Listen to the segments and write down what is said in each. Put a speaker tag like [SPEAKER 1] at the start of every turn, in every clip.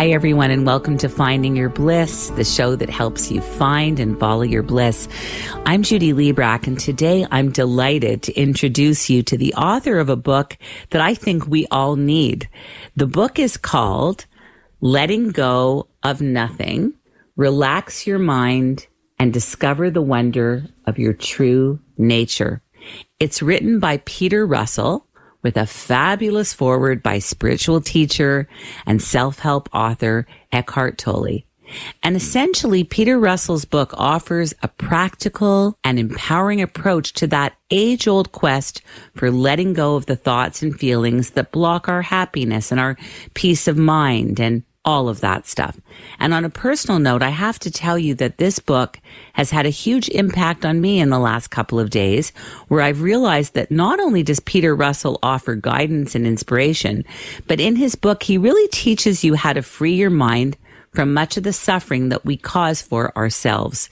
[SPEAKER 1] Hi, everyone, and welcome to Finding Your Bliss, the show that helps you find and follow your bliss. I'm Judy Librach, and today I'm delighted to introduce you to the author of a book that I think we all need. The book is called Letting Go of Nothing Relax Your Mind and Discover the Wonder of Your True Nature. It's written by Peter Russell with a fabulous foreword by spiritual teacher and self-help author Eckhart Tolle. And essentially, Peter Russell's book offers a practical and empowering approach to that age old quest for letting go of the thoughts and feelings that block our happiness and our peace of mind and all of that stuff. And on a personal note, I have to tell you that this book has had a huge impact on me in the last couple of days, where I've realized that not only does Peter Russell offer guidance and inspiration, but in his book, he really teaches you how to free your mind from much of the suffering that we cause for ourselves.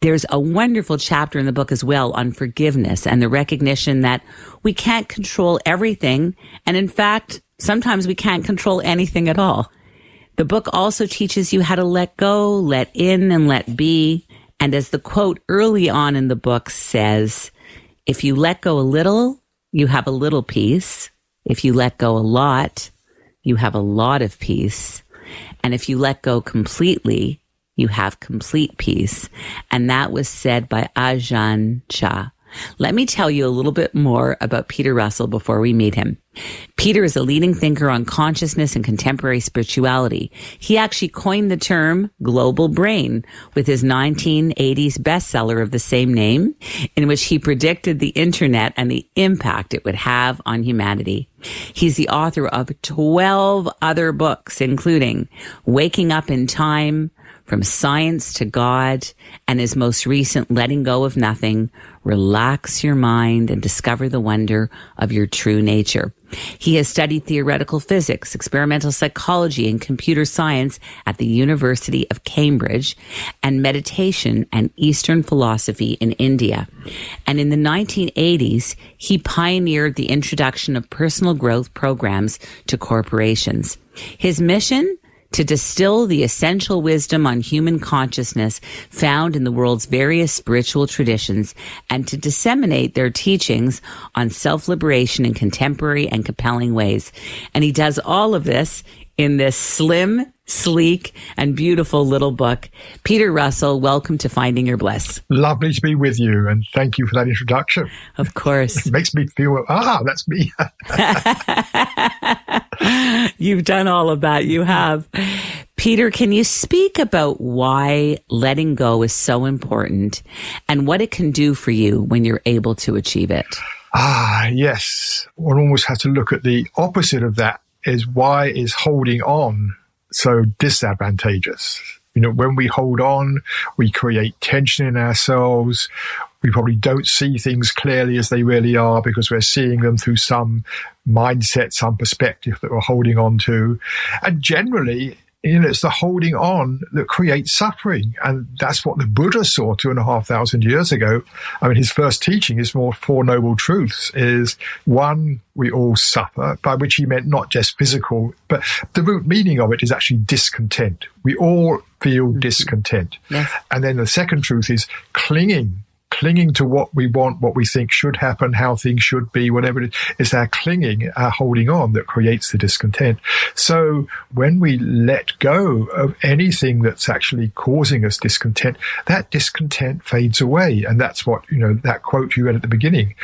[SPEAKER 1] There's a wonderful chapter in the book as well on forgiveness and the recognition that we can't control everything. And in fact, sometimes we can't control anything at all. The book also teaches you how to let go, let in, and let be. And as the quote early on in the book says, if you let go a little, you have a little peace. If you let go a lot, you have a lot of peace. And if you let go completely, you have complete peace. And that was said by Ajahn Chah. Let me tell you a little bit more about Peter Russell before we meet him. Peter is a leading thinker on consciousness and contemporary spirituality. He actually coined the term global brain with his 1980s bestseller of the same name, in which he predicted the internet and the impact it would have on humanity. He's the author of 12 other books, including Waking Up in Time, From Science to God, and his most recent Letting Go of Nothing, relax your mind and discover the wonder of your true nature. He has studied theoretical physics, experimental psychology, and computer science at the University of Cambridge and meditation and Eastern philosophy in India. And in the 1980s, he pioneered the introduction of personal growth programs to corporations. His mission? To distill the essential wisdom on human consciousness found in the world's various spiritual traditions and to disseminate their teachings on self-liberation in contemporary and compelling ways. And he does all of this in this slim, sleek, and beautiful little book. Peter Russell, welcome to Finding Your Bliss.
[SPEAKER 2] Lovely to be with you, and thank you for that introduction.
[SPEAKER 1] Of course.
[SPEAKER 2] it makes me feel, ah, that's me.
[SPEAKER 1] You've done all of that. You have. Peter, can you speak about why letting go is so important and what it can do for you when you're able to achieve it?
[SPEAKER 2] Ah, yes. One almost has to look at the opposite of that is why is holding on so disadvantageous? You know, when we hold on, we create tension in ourselves. We probably don't see things clearly as they really are because we're seeing them through some mindset, some perspective that we're holding on to. And generally, you know, it's the holding on that creates suffering. And that's what the Buddha saw two and a half thousand years ago. I mean, his first teaching, his more Four Noble Truths, is one, we all suffer, by which he meant not just physical, but the root meaning of it is actually discontent. We all feel mm-hmm. discontent. Yes. And then the second truth is clinging clinging to what we want, what we think should happen, how things should be, whatever it is. It's our clinging, our holding on that creates the discontent. So when we let go of anything that's actually causing us discontent, that discontent fades away. And that's what, you know, that quote you read at the beginning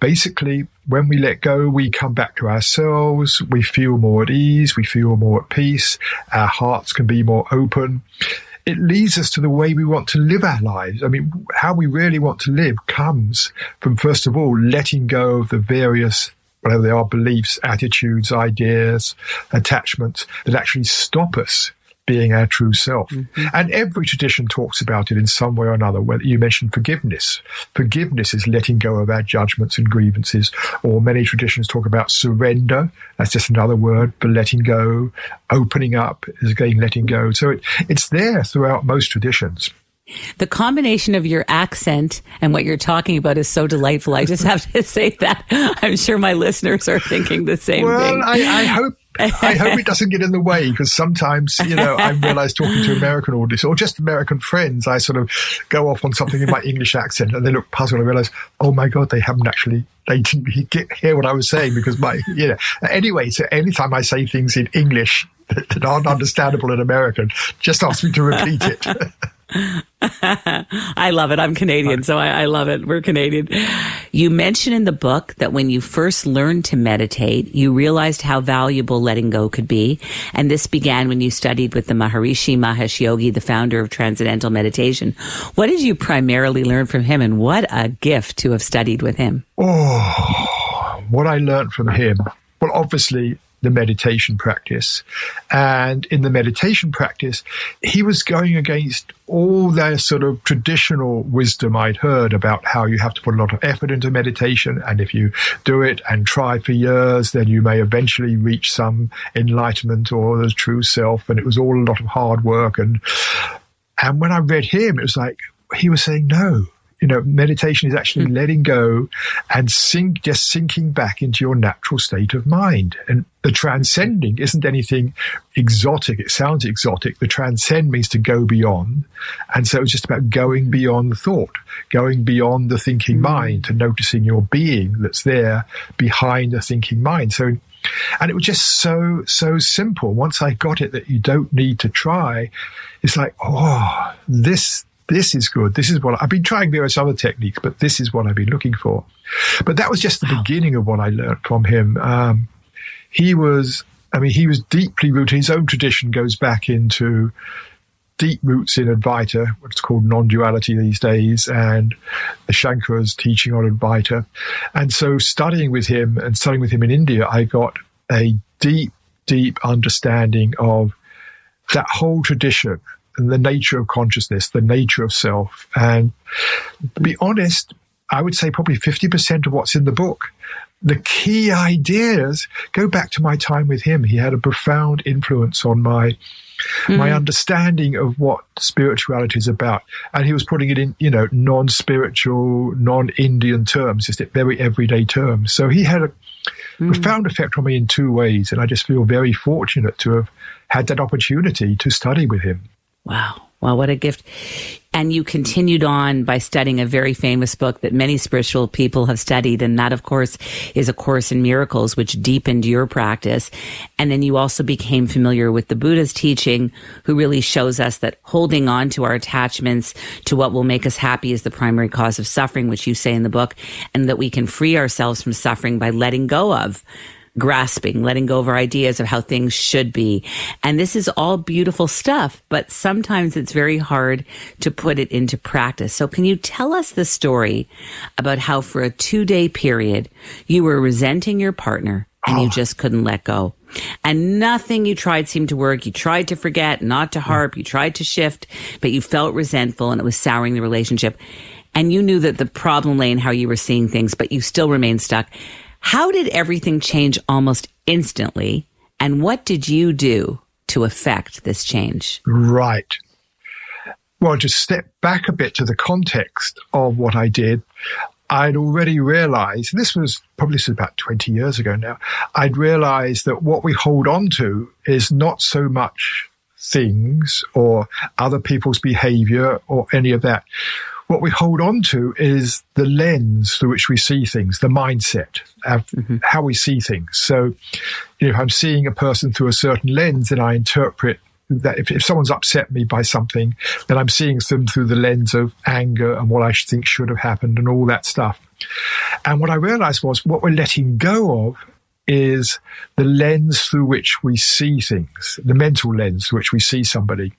[SPEAKER 2] basically, when we let go, we come back to ourselves. We feel more at ease. We feel more at peace. Our hearts can be more open it leads us to the way we want to live our lives. I mean, how we really want to live comes from, first of all, letting go of the various, whatever they are, beliefs, attitudes, ideas, attachments that actually stop us being our true self. Mm-hmm. And every tradition talks about it in some way or another. Whether you mentioned forgiveness, forgiveness is letting go of our judgments and grievances, or many traditions talk about surrender. That's just another word for letting go. Opening up is again letting go. So it, it's there throughout most traditions.
[SPEAKER 1] The combination of your accent and what you're talking about is so delightful. I just have to say that. I'm sure my listeners are thinking the same
[SPEAKER 2] well,
[SPEAKER 1] thing.
[SPEAKER 2] Well, I, I, hope. I hope it doesn't get in the way because sometimes, you know, I realize talking to American audience or just American friends, I sort of go off on something in my English accent and they look puzzled. I realize, oh my God, they haven't actually, they didn't get, hear what I was saying because my, you know, anyway, so anytime I say things in English that aren't understandable in American, just ask me to repeat it.
[SPEAKER 1] I love it. I'm Canadian, so I, I, love it. We're Canadian. You mention in the book that when you first learned to meditate, you realized how valuable letting go could be. And this began when you studied with the Maharishi Mahesh Yogi, the founder of Transcendental Meditation. What did you primarily learn from him, and what a gift to have studied with him?
[SPEAKER 2] Oh, what I learned from him. Well, obviously, the meditation practice. And in the meditation practice, he was going against all that sort of traditional wisdom I'd heard about how you have to put a lot of effort into meditation. And if you do it and try for years, then you may eventually reach some enlightenment or the true self. And it was all a lot of hard work. And, and when I read him, it was like, he was saying, no, you know, meditation is actually mm. letting go and sink, just sinking back into your natural state of mind. And the transcending isn't anything exotic. It sounds exotic. The transcend means to go beyond. And so it's just about going beyond the thought, going beyond the thinking mm. mind to noticing your being that's there behind the thinking mind. So and it was just so, so simple. Once I got it that you don't need to try, it's like, oh, this, this is good. This is what I've been trying various other techniques, but this is what I've been looking for. But that was just the beginning of what I learned from him. Um, he was, I mean, he was deeply rooted. His own tradition goes back into deep roots in Advaita, what's called non-duality these days, and the Shankara's teaching on Advaita. And so studying with him and studying with him in India, I got a deep, deep understanding of that whole tradition and the nature of consciousness, the nature of self. And to be honest, I would say probably 50% of what's in the book. The key ideas go back to my time with him. He had a profound influence on my mm. my understanding of what spirituality is about. And he was putting it in, you know, non-spiritual, non-Indian terms, just very everyday terms. So he had a mm. profound effect on me in two ways. And I just feel very fortunate to have had that opportunity to study with him.
[SPEAKER 1] Wow. Wow, what a gift. And you continued on by studying a very famous book that many spiritual people have studied. And that, of course, is A Course in Miracles, which deepened your practice. And then you also became familiar with the Buddha's teaching, who really shows us that holding on to our attachments to what will make us happy is the primary cause of suffering, which you say in the book, and that we can free ourselves from suffering by letting go of grasping, letting go of our ideas of how things should be. And this is all beautiful stuff, but sometimes it's very hard to put it into practice. So can you tell us the story about how for a two day period you were resenting your partner and oh. you just couldn't let go? And nothing you tried seemed to work. You tried to forget, not to harp. You tried to shift, but you felt resentful and it was souring the relationship. And you knew that the problem lay in how you were seeing things, but you still remained stuck. How did everything change almost instantly? And what did you do to affect this change?
[SPEAKER 2] Right. Well, to step back a bit to the context of what I did, I'd already realized, this was probably this was about 20 years ago now, I'd realized that what we hold on to is not so much things or other people's behavior or any of that what we hold on to is the lens through which we see things, the mindset, of mm-hmm. how we see things. So, you know, if I'm seeing a person through a certain lens, then I interpret that if, if someone's upset me by something, then I'm seeing them through the lens of anger and what I think should have happened and all that stuff. And what I realized was what we're letting go of is the lens through which we see things, the mental lens through which we see somebody.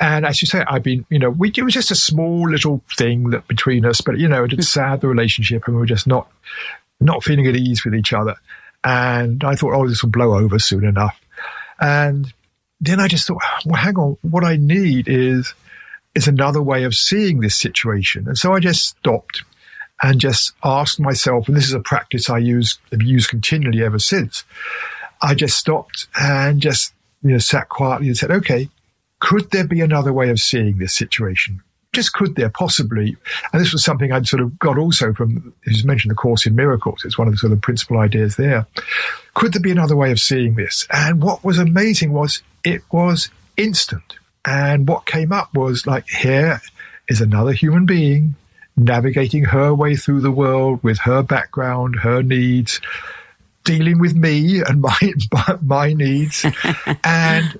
[SPEAKER 2] And as you say, I've been, you know, we, it was just a small little thing that between us, but you know, it had mm. sad the relationship and we were just not, not feeling at ease with each other. And I thought, oh, this will blow over soon enough. And then I just thought, well, hang on, what I need is, is another way of seeing this situation. And so I just stopped and just asked myself, and this is a practice I use, have used continually ever since. I just stopped and just, you know, sat quietly and said, okay, could there be another way of seeing this situation? Just could there possibly? And this was something I'd sort of got also from, as mentioned, the Course in Miracles. It's one of the sort of principal ideas there. Could there be another way of seeing this? And what was amazing was it was instant. And what came up was like, here is another human being navigating her way through the world with her background, her needs, dealing with me and my my needs, and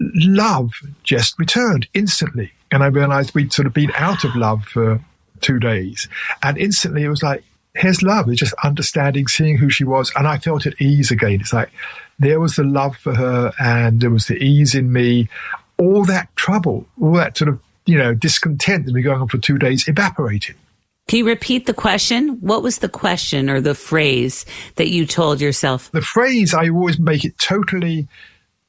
[SPEAKER 2] love just returned instantly. And I realized we'd sort of been out of love for two days, and instantly it was like, here's love. It's just understanding, seeing who she was, and I felt at ease again. It's like there was the love for her, and there was the ease in me. All that trouble, all that sort of you know, discontent that had been going on for two days evaporated.
[SPEAKER 1] Can you repeat the question? What was the question or the phrase that you told yourself?
[SPEAKER 2] The phrase, I always make it totally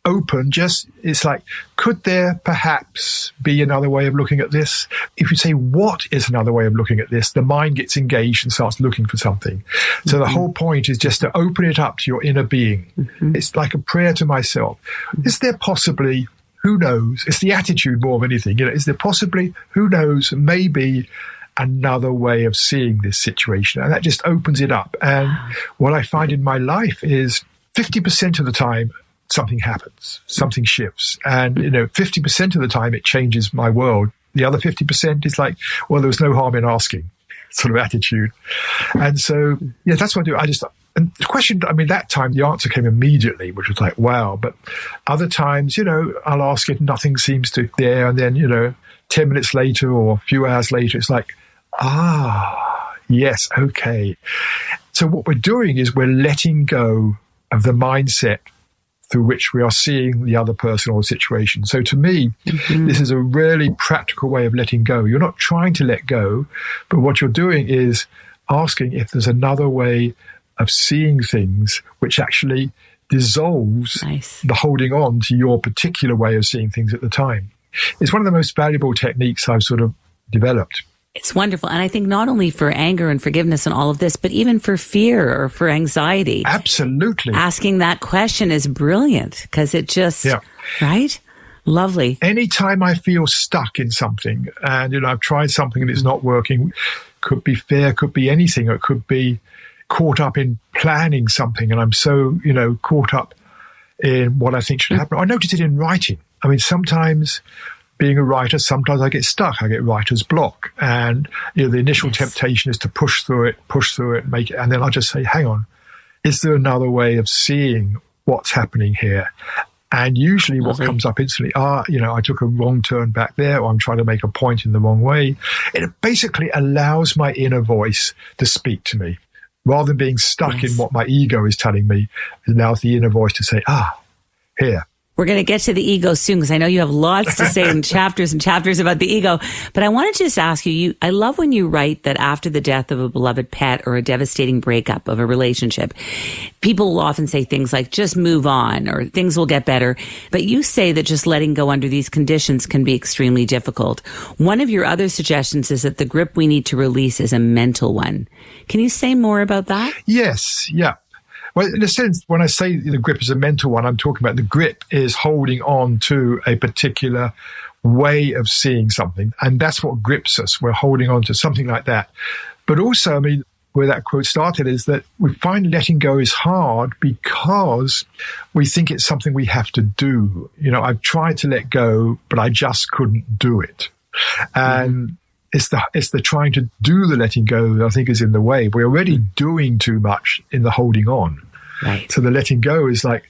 [SPEAKER 2] open. Just, it's like, could there perhaps be another way of looking at this? If you say, what is another way of looking at this? The mind gets engaged and starts looking for something. So mm-hmm. the whole point is just to open it up to your inner being. Mm-hmm. It's like a prayer to myself. Is there possibly who knows? It's the attitude more than anything. You know, is there possibly, who knows, maybe another way of seeing this situation? And that just opens it up. And what I find in my life is 50% of the time, something happens, something shifts. And, you know, 50% of the time it changes my world. The other 50% is like, well, there was no harm in asking sort of attitude. And so, yeah, that's what I do. I just, and the question, I mean, that time the answer came immediately, which was like, wow. But other times, you know, I'll ask it, nothing seems to there. And then, you know, 10 minutes later or a few hours later, it's like, ah, yes, okay. So what we're doing is we're letting go of the mindset through which we are seeing the other person or situation. So to me, mm-hmm. this is a really practical way of letting go. You're not trying to let go, but what you're doing is asking if there's another way of seeing things which actually dissolves nice. the holding on to your particular way of seeing things at the time. It's one of the most valuable techniques I've sort of developed.
[SPEAKER 1] It's wonderful. And I think not only for anger and forgiveness and all of this, but even for fear or for anxiety.
[SPEAKER 2] Absolutely.
[SPEAKER 1] Asking that question is brilliant because it just, yeah. right? Lovely.
[SPEAKER 2] Anytime I feel stuck in something and, you know, I've tried something and it's not working, could be fear, could be anything, it could be caught up in planning something and I'm so, you know, caught up in what I think should mm. happen. I notice it in writing. I mean, sometimes being a writer, sometimes I get stuck. I get writer's block. And, you know, the initial yes. temptation is to push through it, push through it, make it. And then I just say, hang on, is there another way of seeing what's happening here? And usually what comes up instantly, ah, you know, I took a wrong turn back there, or I'm trying to make a point in the wrong way. It basically allows my inner voice to speak to me rather than being stuck yes. in what my ego is telling me, it allows the inner voice to say, ah, here,
[SPEAKER 1] we're going to get to the ego soon because I know you have lots to say in chapters and chapters about the ego. But I wanted to just ask you, you, I love when you write that after the death of a beloved pet or a devastating breakup of a relationship, people will often say things like, just move on or things will get better. But you say that just letting go under these conditions can be extremely difficult. One of your other suggestions is that the grip we need to release is a mental one. Can you say more about that?
[SPEAKER 2] Yes. Yeah. Well, in a sense, when I say the grip is a mental one, I'm talking about the grip is holding on to a particular way of seeing something. And that's what grips us. We're holding on to something like that. But also, I mean, where that quote started is that we find letting go is hard because we think it's something we have to do. You know, I've tried to let go, but I just couldn't do it. And mm-hmm. it's the it's the trying to do the letting go that I think is in the way. We're already doing too much in the holding on.
[SPEAKER 1] Right.
[SPEAKER 2] So the letting go is like,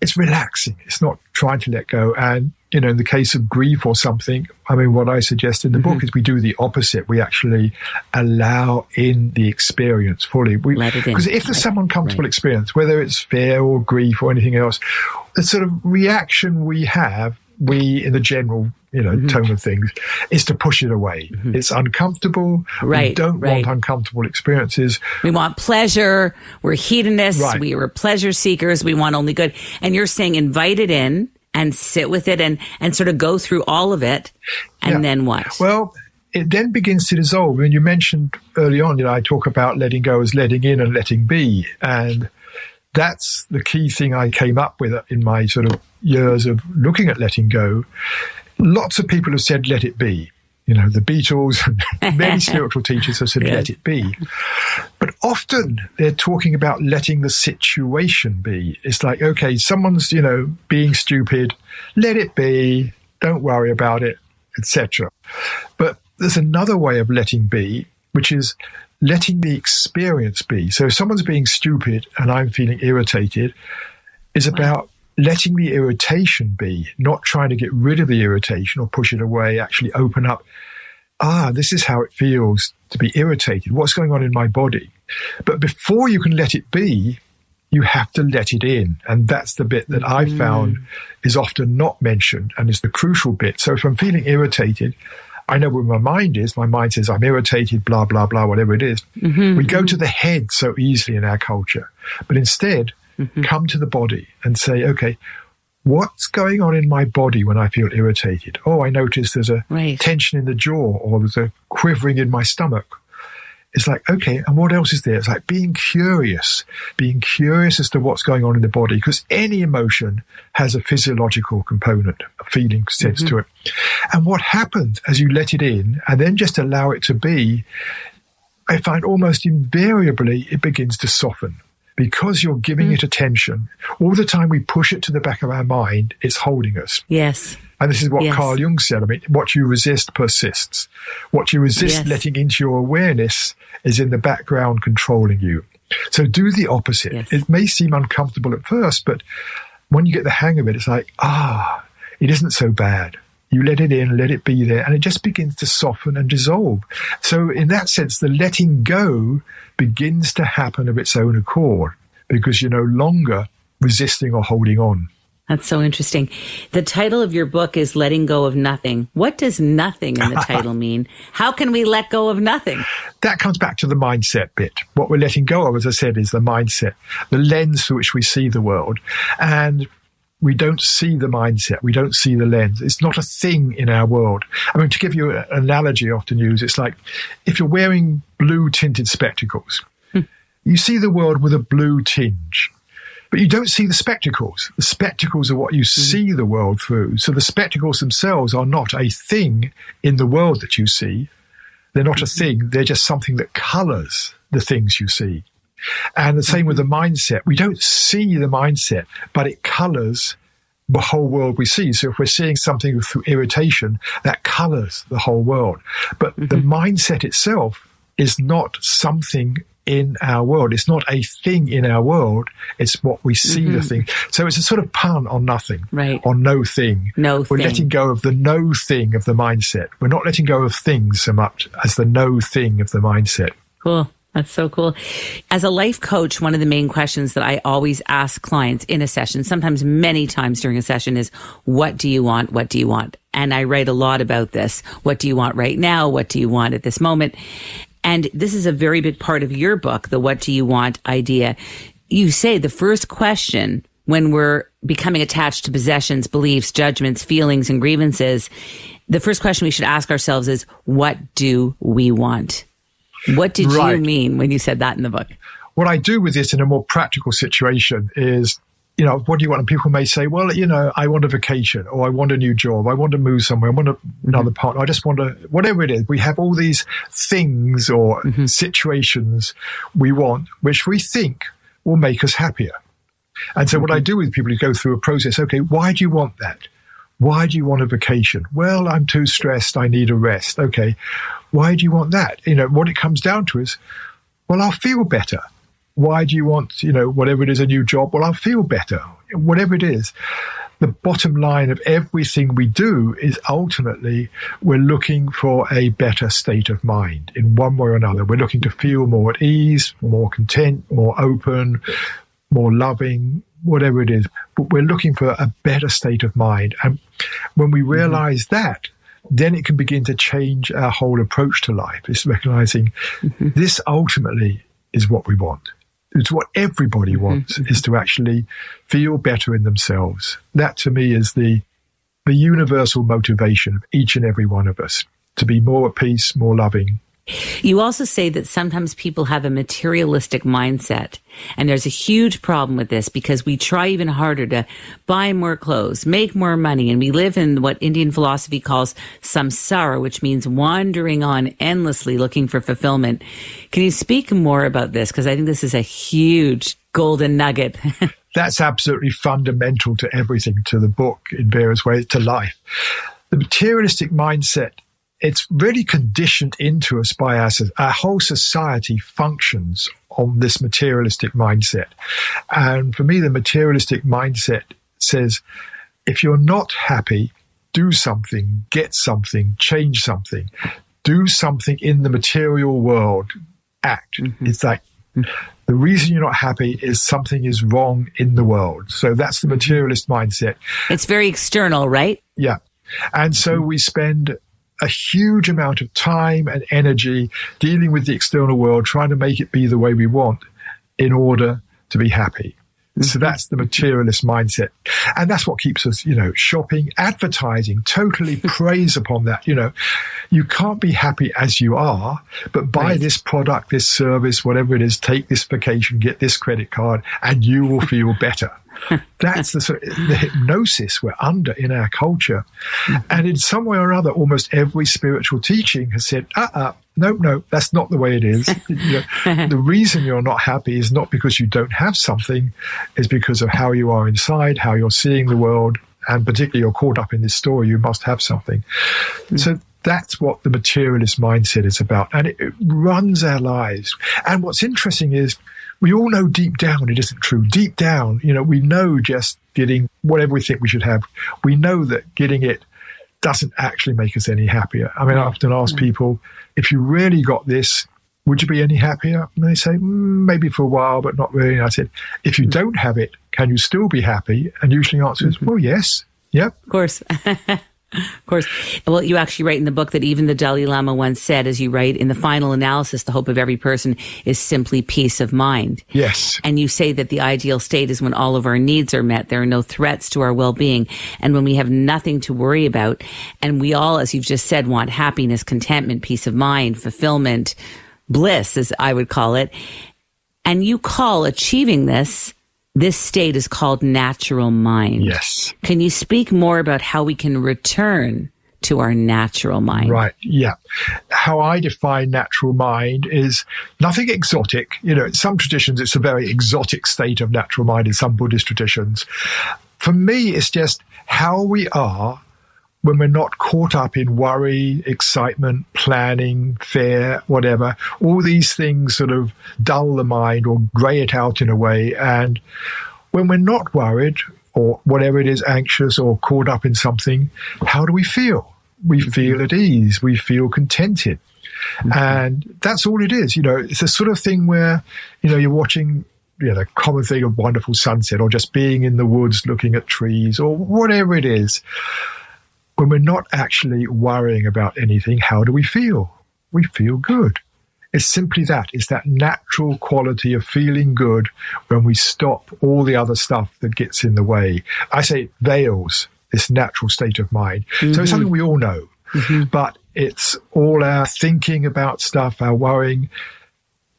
[SPEAKER 2] it's relaxing. It's not trying to let go. And, you know, in the case of grief or something, I mean, what I suggest in the mm-hmm. book is we do the opposite. We actually allow in the experience fully. Because if there's some uncomfortable right. experience, whether it's fear or grief or anything else, the sort of reaction we have, we in the general you know, mm-hmm. tone of things, is to push it away. Mm-hmm. It's uncomfortable. Right. We don't right. want uncomfortable experiences.
[SPEAKER 1] We want pleasure. We're hedonists. Right. We are pleasure seekers. We want only good. And you're saying invite it in and sit with it and, and sort of go through all of it. And
[SPEAKER 2] Yeah.
[SPEAKER 1] then what?
[SPEAKER 2] Well, it then begins to dissolve. I mean, you mentioned early on, you know, I talk about letting go as letting in and letting be. And that's the key thing I came up with in my sort of years of looking at letting go. Lots of people have said, let it be. You know, the Beatles and many spiritual teachers have said,
[SPEAKER 1] Yes.
[SPEAKER 2] let it be. But often they're talking about letting the situation be. It's like, okay, someone's, you know, being stupid, let it be, don't worry about it, etc. But there's another way of letting be, which is letting the experience be. So if someone's being stupid and I'm feeling irritated, is about letting the irritation be, not trying to get rid of the irritation or push it away, actually open up. Ah, this is how it feels to be irritated. What's going on in my body? But before you can let it be, you have to let it in. And that's the bit that I found is often not mentioned and is the crucial bit. So if I'm feeling irritated, I know where my mind is. My mind says, I'm irritated, blah, blah, blah, whatever it is. Mm-hmm, we go mm-hmm. to the head so easily in our culture. But instead, mm-hmm. come to the body and say, okay, what's going on in my body when I feel irritated? Oh, I notice there's a
[SPEAKER 1] Right.
[SPEAKER 2] tension in the jaw or there's a quivering in my stomach. It's like, okay, and what else is there? It's like being curious, being curious as to what's going on in the body, because any emotion has a physiological component, a feeling sense to it. And what happens as you let it in and then just allow it to be, I find almost invariably it begins to soften because you're giving it attention. All the time we push it to the back of our mind, it's holding us.
[SPEAKER 1] Yes.
[SPEAKER 2] And this is what
[SPEAKER 1] Yes.
[SPEAKER 2] Carl Jung said. I mean, what you resist persists. What you resist
[SPEAKER 1] Yes.
[SPEAKER 2] letting into your awareness is in the background controlling you. So do the opposite.
[SPEAKER 1] Yes.
[SPEAKER 2] It may seem uncomfortable at first, but when you get the hang of it, it's like, ah, it isn't so bad. You let it in, let it be there, and it just begins to soften and dissolve. So, in that sense, the letting go begins to happen of its own accord because you're no longer resisting or holding on.
[SPEAKER 1] That's so interesting. The title of your book is Letting Go of Nothing. What does nothing in the title mean? How can we let go of nothing?
[SPEAKER 2] that comes back to the mindset bit. What we're letting go of, as I said, is the mindset, the lens through which we see the world. And we don't see the mindset. We don't see the lens. It's not a thing in our world. I mean, to give you an analogy often used, it's like if you're wearing blue tinted spectacles, hmm. you see the world with a blue tinge. But you don't see the spectacles. The spectacles are what you hmm. see the world through. So the spectacles themselves are not a thing in the world that you see. They're not a hmm. thing. They're just something that colors the things you see. And the same with the mm-hmm. mindset. We don't see the mindset, but it colors the whole world we see. So if we're seeing something through irritation, that colors the whole world. But the mm-hmm. mindset itself is not something in our world. It's not a thing in our world. It's what we see the mm-hmm. thing. So it's a sort of pun on nothing,
[SPEAKER 1] Right.
[SPEAKER 2] on no thing.
[SPEAKER 1] No
[SPEAKER 2] We're
[SPEAKER 1] thing.
[SPEAKER 2] letting go of the no thing of the mindset. We're not letting go of things so much as the no thing of the mindset.
[SPEAKER 1] Cool. That's so cool. As a life coach, one of the main questions that I always ask clients in a session, sometimes many times during a session, is what do you want? What do you want? And I write a lot about this. What do you want right now? What do you want at this moment? And this is a very big part of your book, the what do you want idea. You say the first question when we're becoming attached to possessions, beliefs, judgments, feelings, and grievances, the first question we should ask ourselves is, what do we want? What did
[SPEAKER 2] Right.
[SPEAKER 1] you mean when you said that in the book?
[SPEAKER 2] What I do with this in a more practical situation is, you know, what do you want? And people may say, well, you know, I want a vacation or I want a new job. I want to move somewhere. I want a, mm-hmm. another partner. I just want to, whatever it is. We have all these things or mm-hmm. situations we want, which we think will make us happier. And so what I mm-hmm. do with people is go through a process. Okay, why do you want that? Why do you want a vacation? Well, I'm too stressed. I need a rest. Okay. Why do you want that? You know, what it comes down to is, well, I'll feel better. Why do you want, you know, whatever it is, a new job? Well, I'll feel better. Whatever it is. The bottom line of everything we do is ultimately we're looking for a better state of mind in one way or another. We're looking to feel more at ease, more content, more open, more loving, whatever it is. But we're looking for a better state of mind. And when we realize that, then it can begin to change our whole approach to life. It's recognizing this ultimately is what we want. It's what everybody mm-hmm. wants mm-hmm. is to actually feel better in themselves. That to me is the, the universal motivation of each and every one of us to be more at peace, more loving,
[SPEAKER 1] you also say that sometimes people have a materialistic mindset. And there's a huge problem with this because we try even harder to buy more clothes, make more money, and we live in what Indian philosophy calls samsara, which means wandering on endlessly looking for fulfillment. Can you speak more about this? Because I think this is a huge golden nugget.
[SPEAKER 2] That's absolutely fundamental to everything, to the book in various ways, to life. The materialistic mindset it's really conditioned into us by us. Our whole society functions on this materialistic mindset. And for me, the materialistic mindset says, if you're not happy, do something, get something, change something, do something in the material world, act. Mm-hmm. It's like the reason you're not happy is something is wrong in the world. So that's the mm-hmm. materialist mindset.
[SPEAKER 1] It's very external, right?
[SPEAKER 2] Yeah. And so we spend a huge amount of time and energy dealing with the external world, trying to make it be the way we want in order to be happy. So mm-hmm. that's the materialist mindset. And that's what keeps us, you know, shopping, advertising totally preys upon that. You know, you can't be happy as you are, but buy right. this product, this service, whatever it is, take this vacation, get this credit card, and you will feel better. That's the, sort of, the hypnosis we're under in our culture. And in some way or other, almost every spiritual teaching has said, uh uh no, no, that's not the way it is. you know, the reason you're not happy is not because you don't have something, is because of how you are inside, how you're seeing the world, and particularly you're caught up in this story, you must have something. Mm-hmm. So that's what the materialist mindset is about. And it, it runs our lives. And what's interesting is we all know deep down it isn't true. Deep down, you know, we know just getting whatever we think we should have, we know that getting it doesn't actually make us any happier. I mean, I often ask mm. people, if you really got this, would you be any happier? And they say, mm, maybe for a while, but not really. And I said, if you mm. don't have it, can you still be happy? And usually the answer is, mm-hmm. well, yes. Yep.
[SPEAKER 1] Of course. Of course. Well, you actually write in the book that even the Dalai Lama once said, as you write, in the final analysis, the hope of every person is simply peace of mind.
[SPEAKER 2] Yes.
[SPEAKER 1] And you say that the ideal state is when all of our needs are met. There are no threats to our well-being. And when we have nothing to worry about. And we all, as you've just said, want happiness, contentment, peace of mind, fulfillment, bliss, as I would call it. And you call achieving this this state is called natural mind.
[SPEAKER 2] Yes.
[SPEAKER 1] Can you speak more about how we can return to our natural mind?
[SPEAKER 2] Right. Yeah. How I define natural mind is nothing exotic. You know, in some traditions, it's a very exotic state of natural mind in some Buddhist traditions. For me, it's just how we are when we're not caught up in worry, excitement, planning, fear, whatever, all these things sort of dull the mind or grey it out in a way. And when we're not worried or whatever it is, anxious or caught up in something, how do we feel? We mm-hmm. feel at ease. We feel contented. Mm-hmm. And that's all it is. You know, it's a sort of thing where, you know, you're watching you know, the common thing of wonderful sunset or just being in the woods looking at trees or whatever it is when we're not actually worrying about anything, how do we feel? We feel good. It's simply that. It's that natural quality of feeling good when we stop all the other stuff that gets in the way. I say it veils this natural state of mind. Mm-hmm. So it's mm-hmm. something we all know, mm-hmm. but it's all our thinking about stuff, our worrying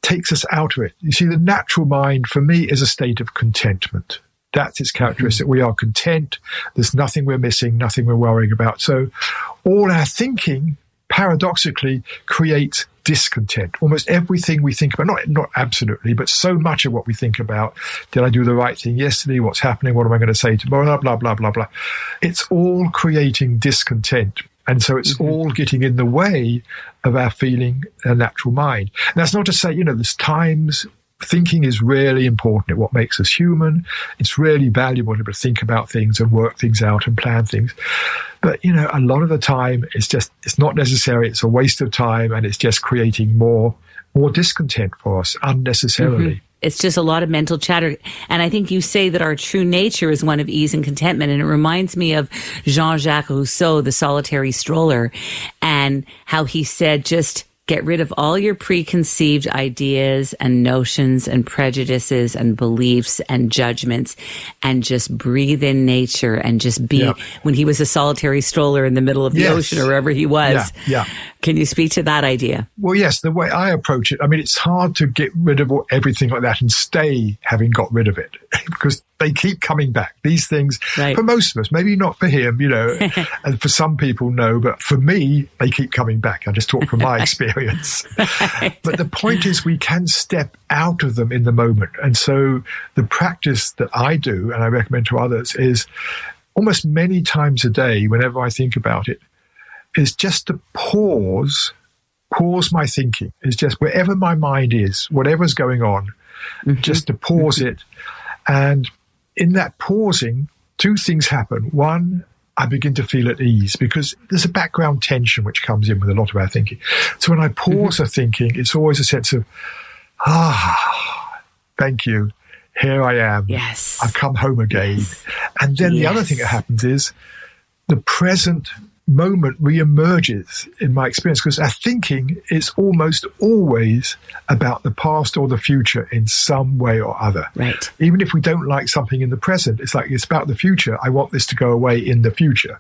[SPEAKER 2] takes us out of it. You see, the natural mind for me is a state of contentment. That's its characteristic. Mm-hmm. We are content. There's nothing we're missing, nothing we're worrying about. So all our thinking paradoxically creates discontent. Almost everything we think about, not, not absolutely, but so much of what we think about, did I do the right thing yesterday? What's happening? What am I going to say tomorrow? Blah, blah, blah, blah, blah. It's all creating discontent. And so it's mm-hmm. all getting in the way of our feeling a natural mind. And that's not to say, you know, there's times thinking is really important what makes us human. It's really valuable to think about things and work things out and plan things. But, you know, a lot of the time it's just, it's not necessary. It's a waste of time and it's just creating more, more discontent for us unnecessarily. Mm-hmm.
[SPEAKER 1] It's just a lot of mental chatter. And I think you say that our true nature is one of ease and contentment. And it reminds me of Jean Jacques Rousseau, the solitary stroller, and how he said, just Get rid of all your preconceived ideas and notions and prejudices and beliefs and judgments and just breathe in nature and just be yeah. when he was a solitary stroller in the middle of the yes. ocean or wherever he was.
[SPEAKER 2] Yeah. yeah.
[SPEAKER 1] Can you speak to that idea?
[SPEAKER 2] Well, yes, the way I approach it, I mean, it's hard to get rid of everything like that and stay having got rid of it because they keep coming back. These things, right. for most of us, maybe not for him, you know, and for some people, no, but for me, they keep coming back. I just talk from my experience. right. But the point is, we can step out of them in the moment. And so the practice that I do, and I recommend to others, is almost many times a day, whenever I think about it, is just to pause, pause my thinking. Is just wherever my mind is, whatever's going on, mm-hmm. just to pause mm-hmm. it and in that pausing, two things happen. One, I begin to feel at ease because there's a background tension which comes in with a lot of our thinking. So when I pause mm-hmm. a thinking, it's always a sense of, ah, thank you. Here I am.
[SPEAKER 1] Yes.
[SPEAKER 2] I've come home again. Yes. And then yes. the other thing that happens is the present moment re-emerges in my experience because our thinking is almost always about the past or the future in some way or other.
[SPEAKER 1] Right.
[SPEAKER 2] Even if we don't like something in the present, it's like it's about the future. I want this to go away in the future,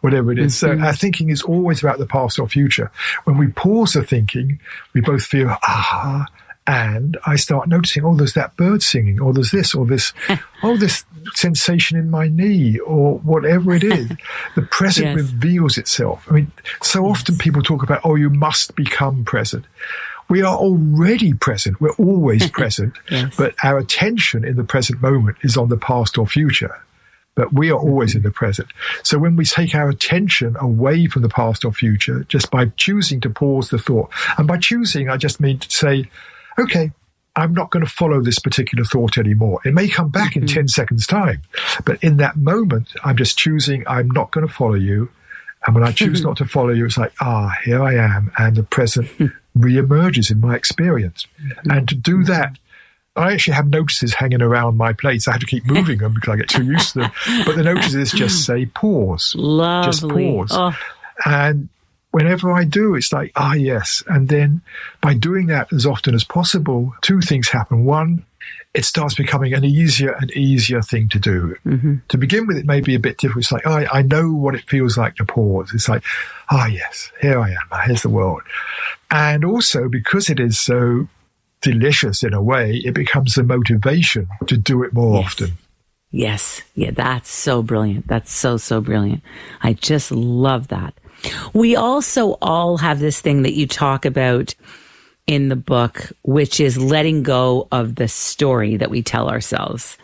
[SPEAKER 2] whatever it is. Mm-hmm. So our thinking is always about the past or future. When we pause the thinking, we both feel, ah, and I start noticing, oh, there's that bird singing, or there's this, or this, oh, this sensation in my knee, or whatever it is. the present yes. reveals itself. I mean, so yes. often people talk about, oh, you must become present. We are already present. We're always present, yes. but our attention in the present moment is on the past or future. But we are always in the present. So when we take our attention away from the past or future, just by choosing to pause the thought, and by choosing, I just mean to say, okay, I'm not going to follow this particular thought anymore. It may come back mm-hmm. in 10 seconds' time, but in that moment, I'm just choosing I'm not going to follow you. And when I choose mm-hmm. not to follow you, it's like, ah, here I am. And the present re-emerges in my experience. Mm-hmm. And to do that, I actually have notices hanging around my place. I have to keep moving them because I get too used to them. But the notices just say pause.
[SPEAKER 1] Lovely.
[SPEAKER 2] Just pause. Oh. And whenever I do, it's like, ah, yes. And then by doing that as often as possible, two things happen. One, it starts becoming an easier and easier thing to do. Mm-hmm. To begin with, it may be a bit difficult. It's like, I, I know what it feels like to pause. It's like, ah, yes, here I am. Here's the world. And also because it is so delicious in a way, it becomes the motivation to do it more
[SPEAKER 1] yes.
[SPEAKER 2] often.
[SPEAKER 1] Yes. Yeah, that's so brilliant. That's so, so brilliant. I just love that. We also all have this thing that you talk about in the book, which is letting go of the story that we tell ourselves.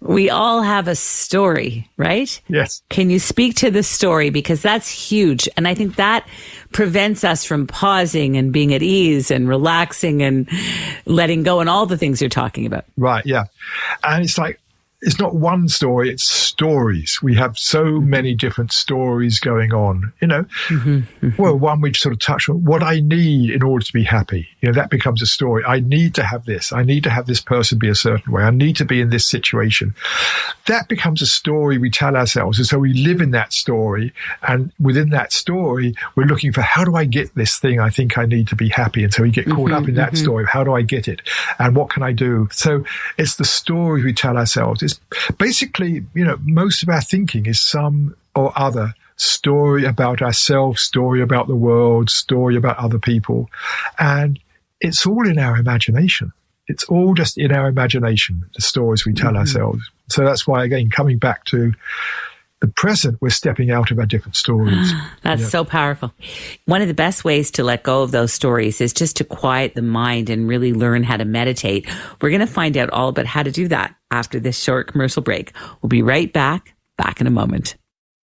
[SPEAKER 1] We all have a story, right?
[SPEAKER 2] Yes.
[SPEAKER 1] Can you speak to the story? Because that's huge. And I think that prevents us from pausing and being at ease and relaxing and letting go and all the things you're talking about.
[SPEAKER 2] Right. Yeah. And it's like, it's not one story, it's stories. We have so mm-hmm. many different stories going on, you know. Mm-hmm, mm-hmm. Well, one we sort of touch on what I need in order to be happy. You know, that becomes a story. I need to have this. I need to have this person be a certain way. I need to be in this situation. That becomes a story we tell ourselves. And so we live in that story. And within that story, we're looking for how do I get this thing I think I need to be happy? And so we get caught mm-hmm, up in that story. How do I get it? And what can I do? So it's the story we tell ourselves. It's basically, you know, most of our thinking is some or other story about ourselves, story about the world, story about other people. And it's all in our imagination. It's all just in our imagination, the stories we tell mm-hmm. ourselves. So that's why, again, coming back to the present, we're stepping out of our different stories.
[SPEAKER 1] That's yeah. so powerful. One of the best ways to let go of those stories is just to quiet the mind and really learn how to meditate. We're going to find out all about how to do that after this short commercial break. We'll be right back, back in a moment.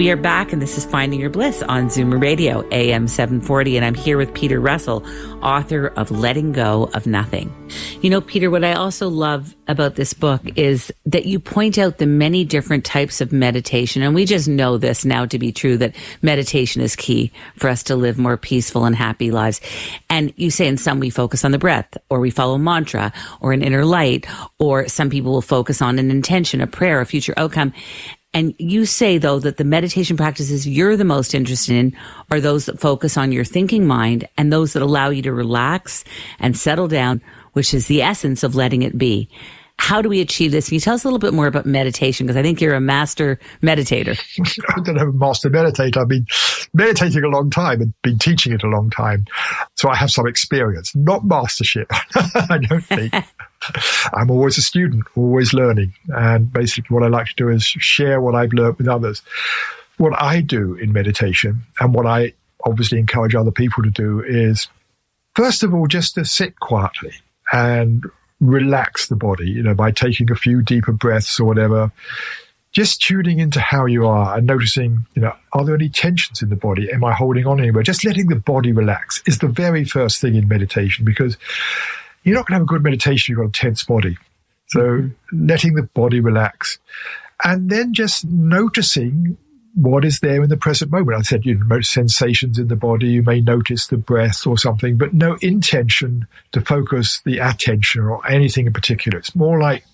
[SPEAKER 1] We are back, and this is Finding Your Bliss on Zoomer Radio, AM 740. And I'm here with Peter Russell, author of Letting Go of Nothing. You know, Peter, what I also love about this book is that you point out the many different types of meditation. And we just know this now to be true that meditation is key for us to live more peaceful and happy lives. And you say in some we focus on the breath, or we follow mantra, or an inner light, or some people will focus on an intention, a prayer, a future outcome. And you say though that the meditation practices you're the most interested in are those that focus on your thinking mind and those that allow you to relax and settle down, which is the essence of letting it be. How do we achieve this? Can you tell us a little bit more about meditation? Because I think you're a master meditator.
[SPEAKER 2] I don't have a master meditator. I've been meditating a long time and been teaching it a long time. So I have some experience, not mastership. I don't think. I'm always a student, always learning. And basically, what I like to do is share what I've learned with others. What I do in meditation, and what I obviously encourage other people to do, is first of all, just to sit quietly and relax the body, you know, by taking a few deeper breaths or whatever. Just tuning into how you are and noticing, you know, are there any tensions in the body? Am I holding on anywhere? Just letting the body relax is the very first thing in meditation because you're not going to have a good meditation if you've got a tense body. So mm-hmm. letting the body relax and then just noticing what is there in the present moment. I said, you know, sensations in the body. You may notice the breath or something, but no intention to focus the attention or anything in particular. It's more like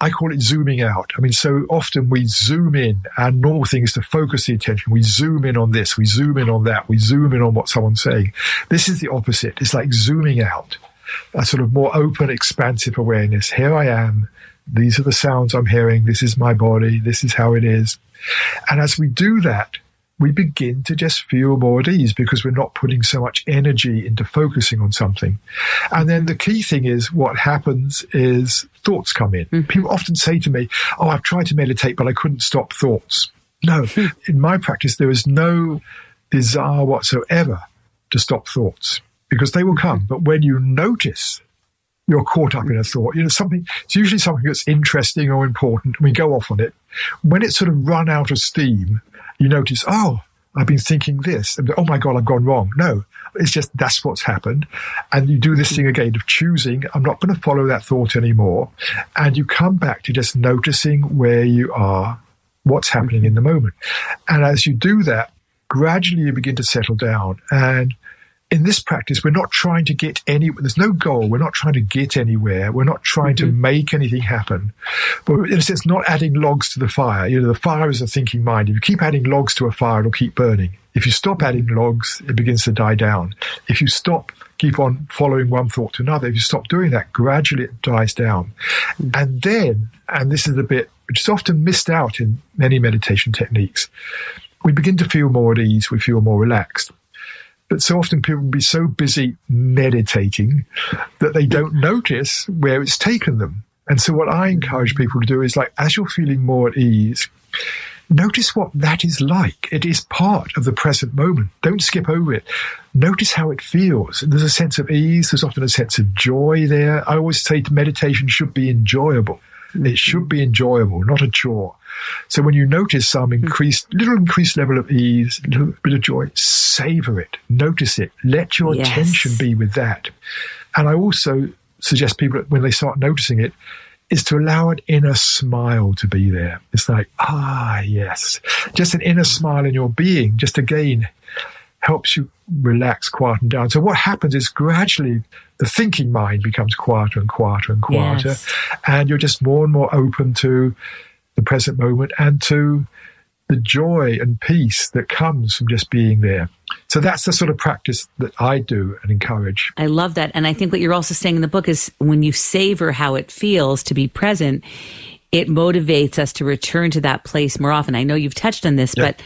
[SPEAKER 2] I call it zooming out. I mean, so often we zoom in. Our normal thing is to focus the attention. We zoom in on this. We zoom in on that. We zoom in on what someone's saying. This is the opposite. It's like zooming out a sort of more open, expansive awareness. Here I am. These are the sounds I'm hearing. This is my body. This is how it is. And as we do that, we begin to just feel more at ease because we're not putting so much energy into focusing on something. And then the key thing is what happens is thoughts come in. Mm-hmm. People often say to me, Oh, I've tried to meditate, but I couldn't stop thoughts. No, hmm. in my practice, there is no desire whatsoever to stop thoughts because they will come. But when you notice you're caught up in a thought, you know, something, it's usually something that's interesting or important. We go off on it. When it's sort of run out of steam, you notice, oh, I've been thinking this. And, oh my God, I've gone wrong. No, it's just that's what's happened. And you do this thing again of choosing, I'm not going to follow that thought anymore. And you come back to just noticing where you are, what's happening in the moment. And as you do that, gradually you begin to settle down and in this practice, we're not trying to get any, there's no goal. We're not trying to get anywhere. We're not trying mm-hmm. to make anything happen. But in a sense, not adding logs to the fire. You know, the fire is a thinking mind. If you keep adding logs to a fire, it'll keep burning. If you stop adding logs, it begins to die down. If you stop, keep on following one thought to another, if you stop doing that, gradually it dies down. Mm-hmm. And then, and this is the bit which is often missed out in many meditation techniques, we begin to feel more at ease, we feel more relaxed. But so often people will be so busy meditating that they don't notice where it's taken them. And so what I encourage people to do is like, as you're feeling more at ease, notice what that is like. It is part of the present moment. Don't skip over it. Notice how it feels. There's a sense of ease. There's often a sense of joy there. I always say meditation should be enjoyable. It should be enjoyable, not a chore. So when you notice some increased, little increased level of ease, a little bit of joy, savor it, notice it, let your yes. attention be with that. And I also suggest people when they start noticing it, is to allow an inner smile to be there. It's like, ah, yes. Just an inner smile in your being, just again, helps you relax, quieten down. So what happens is gradually the thinking mind becomes quieter and quieter and quieter. Yes. And you're just more and more open to the present moment and to the joy and peace that comes from just being there. So that's the sort of practice that I do and encourage.
[SPEAKER 1] I love that. And I think what you're also saying in the book is when you savor how it feels to be present, it motivates us to return to that place more often. I know you've touched on this, yeah. but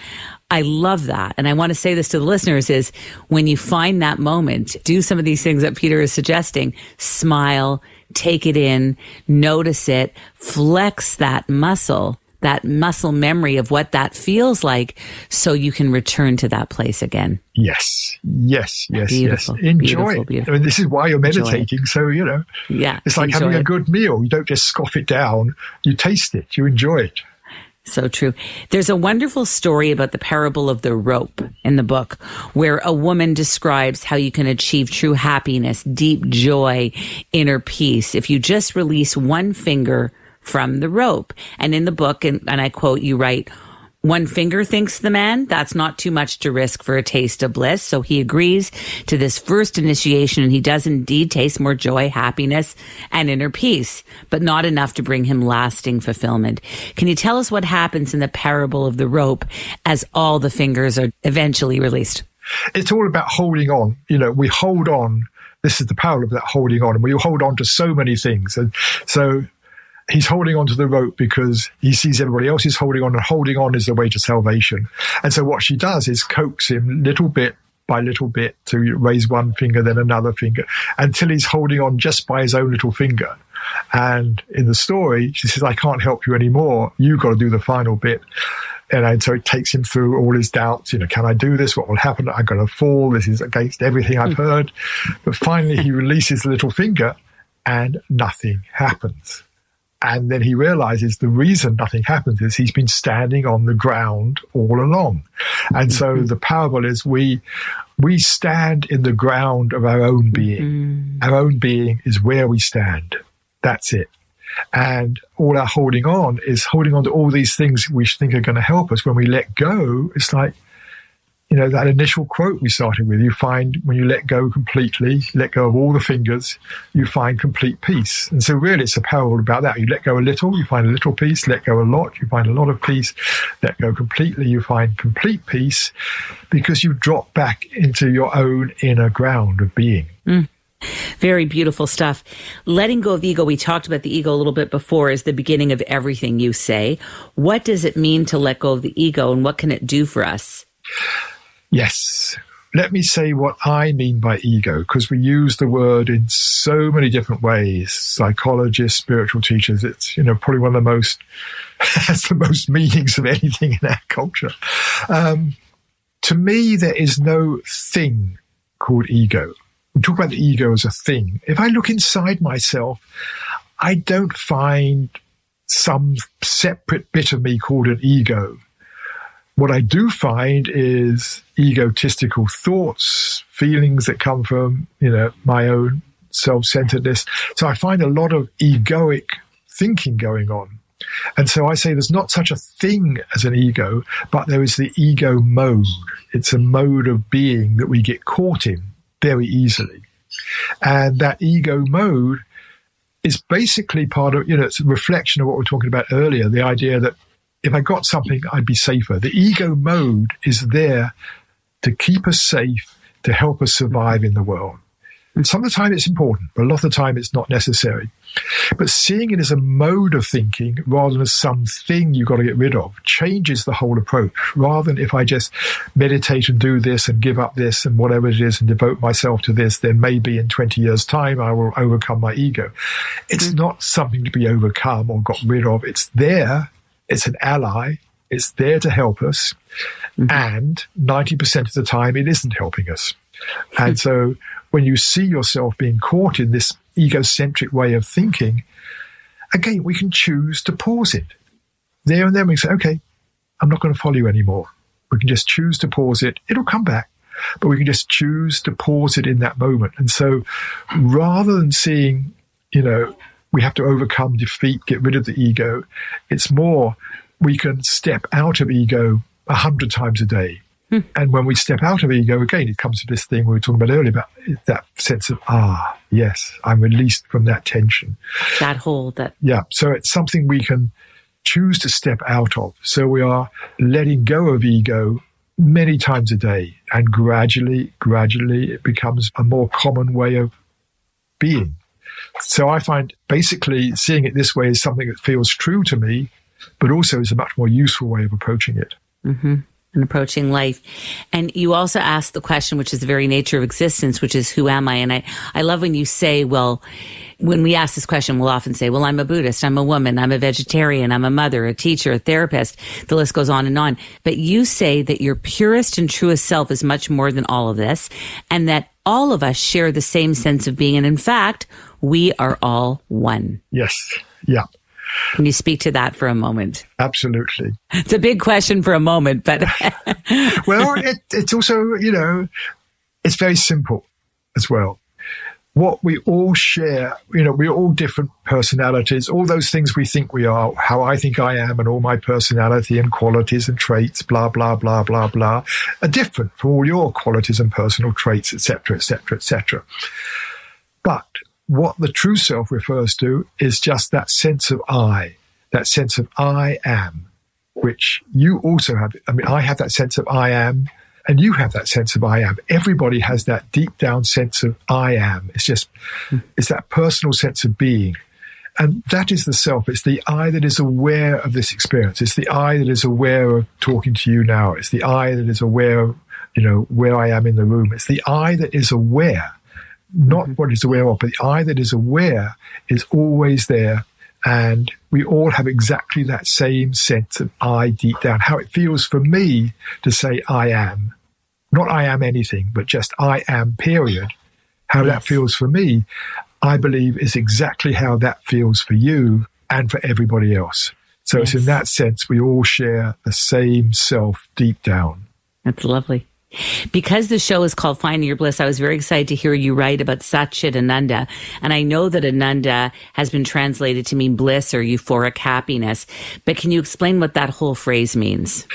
[SPEAKER 1] I love that. And I want to say this to the listeners is when you find that moment, do some of these things that Peter is suggesting. Smile, take it in, notice it, flex that muscle, that muscle memory of what that feels like so you can return to that place again.
[SPEAKER 2] Yes, yes, yes,
[SPEAKER 1] Beautiful,
[SPEAKER 2] yes. Enjoy
[SPEAKER 1] beautiful,
[SPEAKER 2] it.
[SPEAKER 1] beautiful.
[SPEAKER 2] I mean, this is why you're meditating. So, you know,
[SPEAKER 1] Yeah.
[SPEAKER 2] it's like having a good meal. You don't just scoff it down. You taste it. You enjoy it.
[SPEAKER 1] So true. There's a wonderful story about the parable of the rope in the book where a woman describes how you can achieve true happiness, deep joy, inner peace if you just release one finger from the rope. And in the book, and, and I quote, you write, one finger thinks the man, that's not too much to risk for a taste of bliss. So he agrees to this first initiation and he does indeed taste more joy, happiness, and inner peace, but not enough to bring him lasting fulfillment. Can you tell us what happens in the parable of the rope as all the fingers are eventually released?
[SPEAKER 2] It's all about holding on. You know, we hold on. This is the power of that holding on. And we hold on to so many things. And so he's holding on to the rope because he sees everybody else is holding on and holding on is the way to salvation. And so what she does is coax him little bit by little bit to raise one finger, then another finger until he's holding on just by his own little finger. And in the story, she says, I can't help you anymore. You've got to do the final bit. And so it takes him through all his doubts. You know, can I do this? What will happen? I'm going to fall. This is against everything I've hmm. heard. But finally, he releases the little finger and nothing happens. And then he realizes the reason nothing happens is he's been standing on the ground all along. And so mm-hmm. the parable is we, we stand in the ground of our own being. Mm-hmm. Our own being is where we stand. That's it. And all our holding on is holding on to all these things we think are going to help us. When we let go, it's like, you know, that initial quote we started with, you find when you let go completely, let go of all the fingers, you find complete peace. And so really it's a parable about that. You let go a little, you find a little peace, let go a lot, you find a lot of peace, let go completely, you find complete peace because you drop back into your own inner ground of being. Mm.
[SPEAKER 1] Very beautiful stuff. Letting go of ego, we talked about the ego a little bit before, is the beginning of everything you say. What does it mean to let go of the ego and what can it do for us?
[SPEAKER 2] Yes. Let me say what I mean by ego, because we use the word in so many different ways. Psychologists, spiritual teachers, it's, you know, probably one of the most, has the most meanings of anything in our culture. Um, to me, there is no thing called ego. We talk about the ego as a thing. If I look inside myself, I don't find some separate bit of me called an ego. What I do find is egotistical thoughts, feelings that come from, you know, my own self-centeredness. So I find a lot of egoic thinking going on. And so I say there's not such a thing as an ego, but there is the ego mode. It's a mode of being that we get caught in very easily. And that ego mode is basically part of, you know, it's a reflection of what we are talking about earlier, the idea that if I got something, I'd be safer. The ego mode is there to keep us safe, to help us survive in the world. And some of the time it's important, but a lot of the time it's not necessary. But seeing it as a mode of thinking rather than as something you've got to get rid of changes the whole approach. Rather than if I just meditate and do this and give up this and whatever it is and devote myself to this, then maybe in 20 years' time I will overcome my ego. It's mm. not something to be overcome or got rid of. It's there. It's an ally. It's there to help us. Mm-hmm. And 90% of the time it isn't helping us. And hmm. so when you see yourself being caught in this egocentric way of thinking, again, we can choose to pause it. There and then we say, okay, I'm not going to follow you anymore. We can just choose to pause it. It'll come back, but we can just choose to pause it in that moment. And so rather than seeing, you know, we have to overcome defeat, get rid of the ego, it's more we can step out of ego a hundred times a day. And when we step out of ego, again, it comes to this thing we were talking about earlier about that sense of, ah, yes, I'm released from that tension.
[SPEAKER 1] That hold, that
[SPEAKER 2] Yeah. So it's something we can choose to step out of. So we are letting go of ego many times a day. And gradually, gradually, it becomes a more common way of being. So I find basically seeing it this way is something that feels true to me, but also is a much more useful way of approaching it. Mm-hmm.
[SPEAKER 1] and approaching life. And you also ask the question, which is the very nature of existence, which is who am I? And I, I love when you say, well, when we ask this question, we'll often say, well, I'm a Buddhist, I'm a woman, I'm a vegetarian, I'm a mother, a teacher, a therapist. The list goes on and on. But you say that your purest and truest self is much more than all of this and that all of us share the same sense of being. And in fact, we are all one.
[SPEAKER 2] Yes. Yeah.
[SPEAKER 1] Can you speak to that for a moment?
[SPEAKER 2] Absolutely.
[SPEAKER 1] It's a big question for a moment, but.
[SPEAKER 2] well, it, it's also, you know, it's very simple as well. What we all share, you know, we're all different personalities, all those things we think we are, how I think I am, and all my personality and qualities and traits, blah, blah, blah, blah, blah, are different from all your qualities and personal traits, etc., etc., etc. But what the true self refers to is just that sense of I, that sense of I am, which you also have. I mean, I have that sense of I am, and you have that sense of I am. Everybody has that deep down sense of I am. It's just, it's that personal sense of being. And that is the self. It's the I that is aware of this experience. It's the I that is aware of talking to you now. It's the I that is aware of, you know, where I am in the room. It's the I that is aware not mm-hmm. what is aware of, but the I that is aware is always there. And we all have exactly that same sense of I deep down. How it feels for me to say I am, not I am anything, but just I am, period. How yes. that feels for me, I believe is exactly how that feels for you and for everybody else. So yes. it's in that sense, we all share the same self deep down.
[SPEAKER 1] That's lovely. Because the show is called Finding Your Bliss, I was very excited to hear you write about Satchit Ananda. And I know that Ananda has been translated to mean bliss or euphoric happiness. But can you explain what that whole phrase means?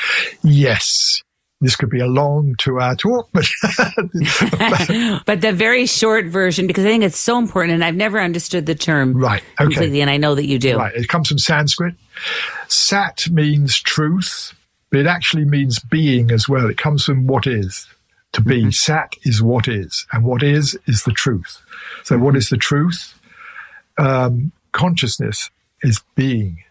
[SPEAKER 2] Yes. This could be a long two hour talk, but.
[SPEAKER 1] but the very short version, because I think it's so important and I've never understood the term
[SPEAKER 2] right. okay.
[SPEAKER 1] completely, and I know that you do.
[SPEAKER 2] Right. It comes from Sanskrit. Sat means truth but it actually means being as well. It comes from what is. To be. Mm-hmm. Sat is what is, and what is is the truth. So, what is the truth? Um, consciousness is being.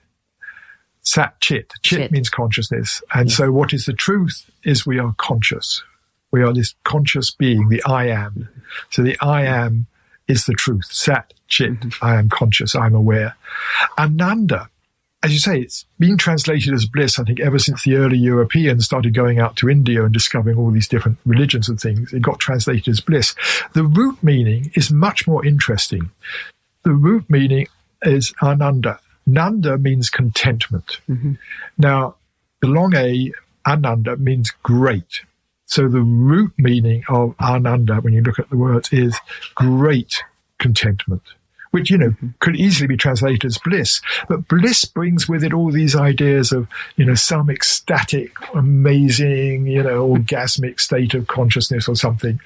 [SPEAKER 2] Sat chit. Chit, chit. means consciousness. And yeah. so, what is the truth is we are conscious. We are this conscious being, the I am. So, the I am is the truth. Sat chit. Mm-hmm. I am conscious. I'm aware. Ananda as you say, it's been translated as bliss, I think, ever since the early Europeans started going out to India and discovering all these different religions and things. It got translated as bliss. The root meaning is much more interesting. The root meaning is ananda. Nanda means contentment. Mm-hmm. Now, the long A, ananda, means great. So the root meaning of ananda, when you look at the words, is great contentment which, you know, could easily be translated as bliss. But bliss brings with it all these ideas of, you know, some ecstatic, amazing, you know, orgasmic state of consciousness or something.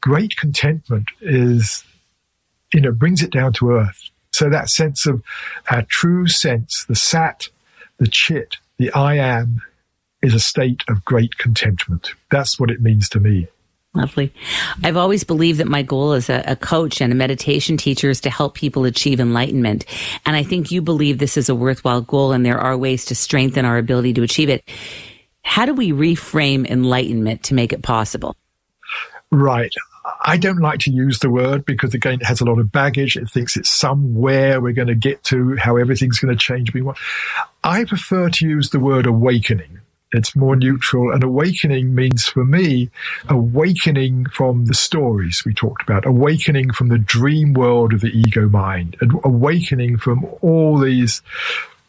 [SPEAKER 2] Great contentment is, you know, brings it down to earth. So that sense of our true sense, the sat, the chit, the I am, is a state of great contentment. That's what it means to me.
[SPEAKER 1] Lovely. I've always believed that my goal as a, a, coach and a meditation teacher is to help people achieve enlightenment. And I think you believe this is a worthwhile goal and there are ways to strengthen our ability to achieve it. How do we reframe enlightenment to make it possible?
[SPEAKER 2] Right. I don't like to use the word because again, it has a lot of baggage. It thinks it's somewhere we're going to get to, how everything's going to change. I prefer to use the word awakening it's more neutral. And awakening means for me, awakening from the stories we talked about, awakening from the dream world of the ego mind, and awakening from all these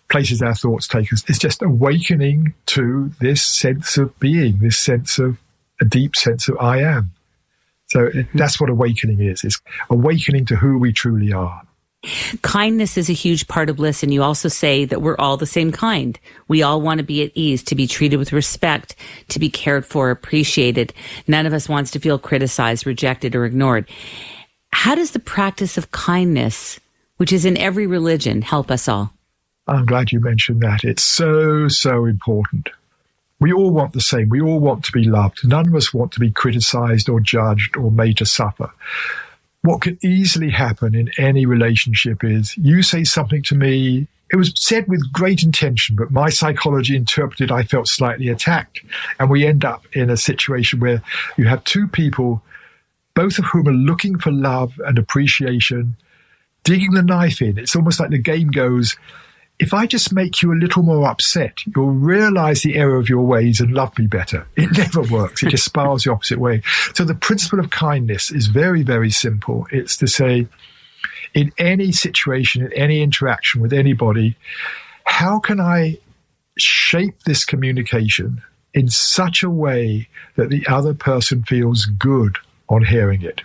[SPEAKER 2] places our thoughts take us. It's just awakening to this sense of being, this sense of a deep sense of I am. So mm-hmm. that's what awakening is. It's awakening to who we truly are.
[SPEAKER 1] Kindness is a huge part of bliss. And you also say that we're all the same kind. We all want to be at ease, to be treated with respect, to be cared for, appreciated. None of us wants to feel criticized, rejected, or ignored. How does the practice of kindness, which is in every religion, help us all?
[SPEAKER 2] I'm glad you mentioned that. It's so, so important. We all want the same. We all want to be loved. None of us want to be criticized or judged or made to suffer what can easily happen in any relationship is you say something to me it was said with great intention, but my psychology interpreted I felt slightly attacked. And we end up in a situation where you have two people, both of whom are looking for love and appreciation, digging the knife in. It's almost like the game goes, if I just make you a little more upset, you'll realize the error of your ways and love me better. It never works. It just spirals the opposite way. So the principle of kindness is very, very simple. It's to say, in any situation, in any interaction with anybody, how can I shape this communication in such a way that the other person feels good on hearing it?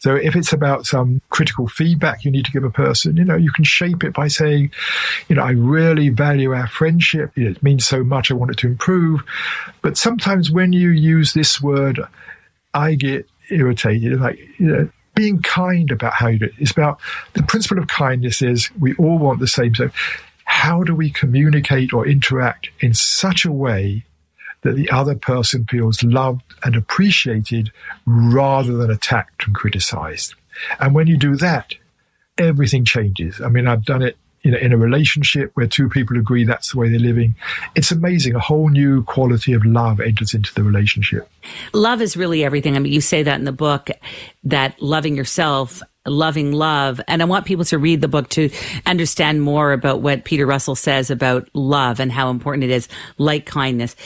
[SPEAKER 2] So if it's about some critical feedback you need to give a person, you know, you can shape it by saying, you know, I really value our friendship. It means so much. I want it to improve. But sometimes when you use this word, I get irritated. Like, you know, being kind about how you do it. It's about the principle of kindness is we all want the same. So how do we communicate or interact in such a way that the other person feels loved and appreciated rather than attacked and criticized? And when you do that, everything changes. I mean, I've done it you know, in a relationship where two people agree that's the way they're living, it's amazing. A whole new quality of love enters into the relationship.
[SPEAKER 1] Love is really everything. I mean, you say that in the book that loving yourself loving love. And I want people to read the book to understand more about what Peter Russell says about love and how important it is, like kindness.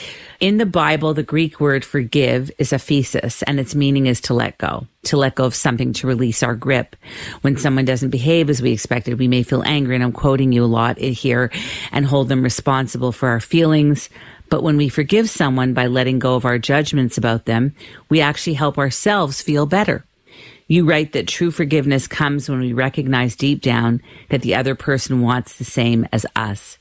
[SPEAKER 1] In the Bible, the Greek word forgive is aphesis, and its meaning is to let go, to let go of something, to release our grip. When someone doesn't behave as we expected, we may feel angry, and I'm quoting you a lot here, and hold them responsible for our feelings. But when we forgive someone by letting go of our judgments about them, we actually help ourselves feel better. You write that true forgiveness comes when we recognize deep down that the other person wants the same as us.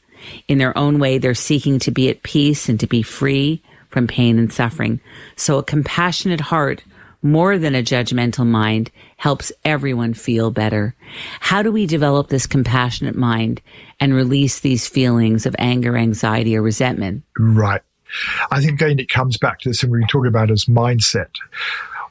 [SPEAKER 1] In their own way, they're seeking to be at peace and to be free from pain and suffering. So a compassionate heart, more than a judgmental mind, helps everyone feel better. How do we develop this compassionate mind and release these feelings of anger, anxiety, or resentment?
[SPEAKER 2] Right. I think again, it comes back to this, and we talk about as mindset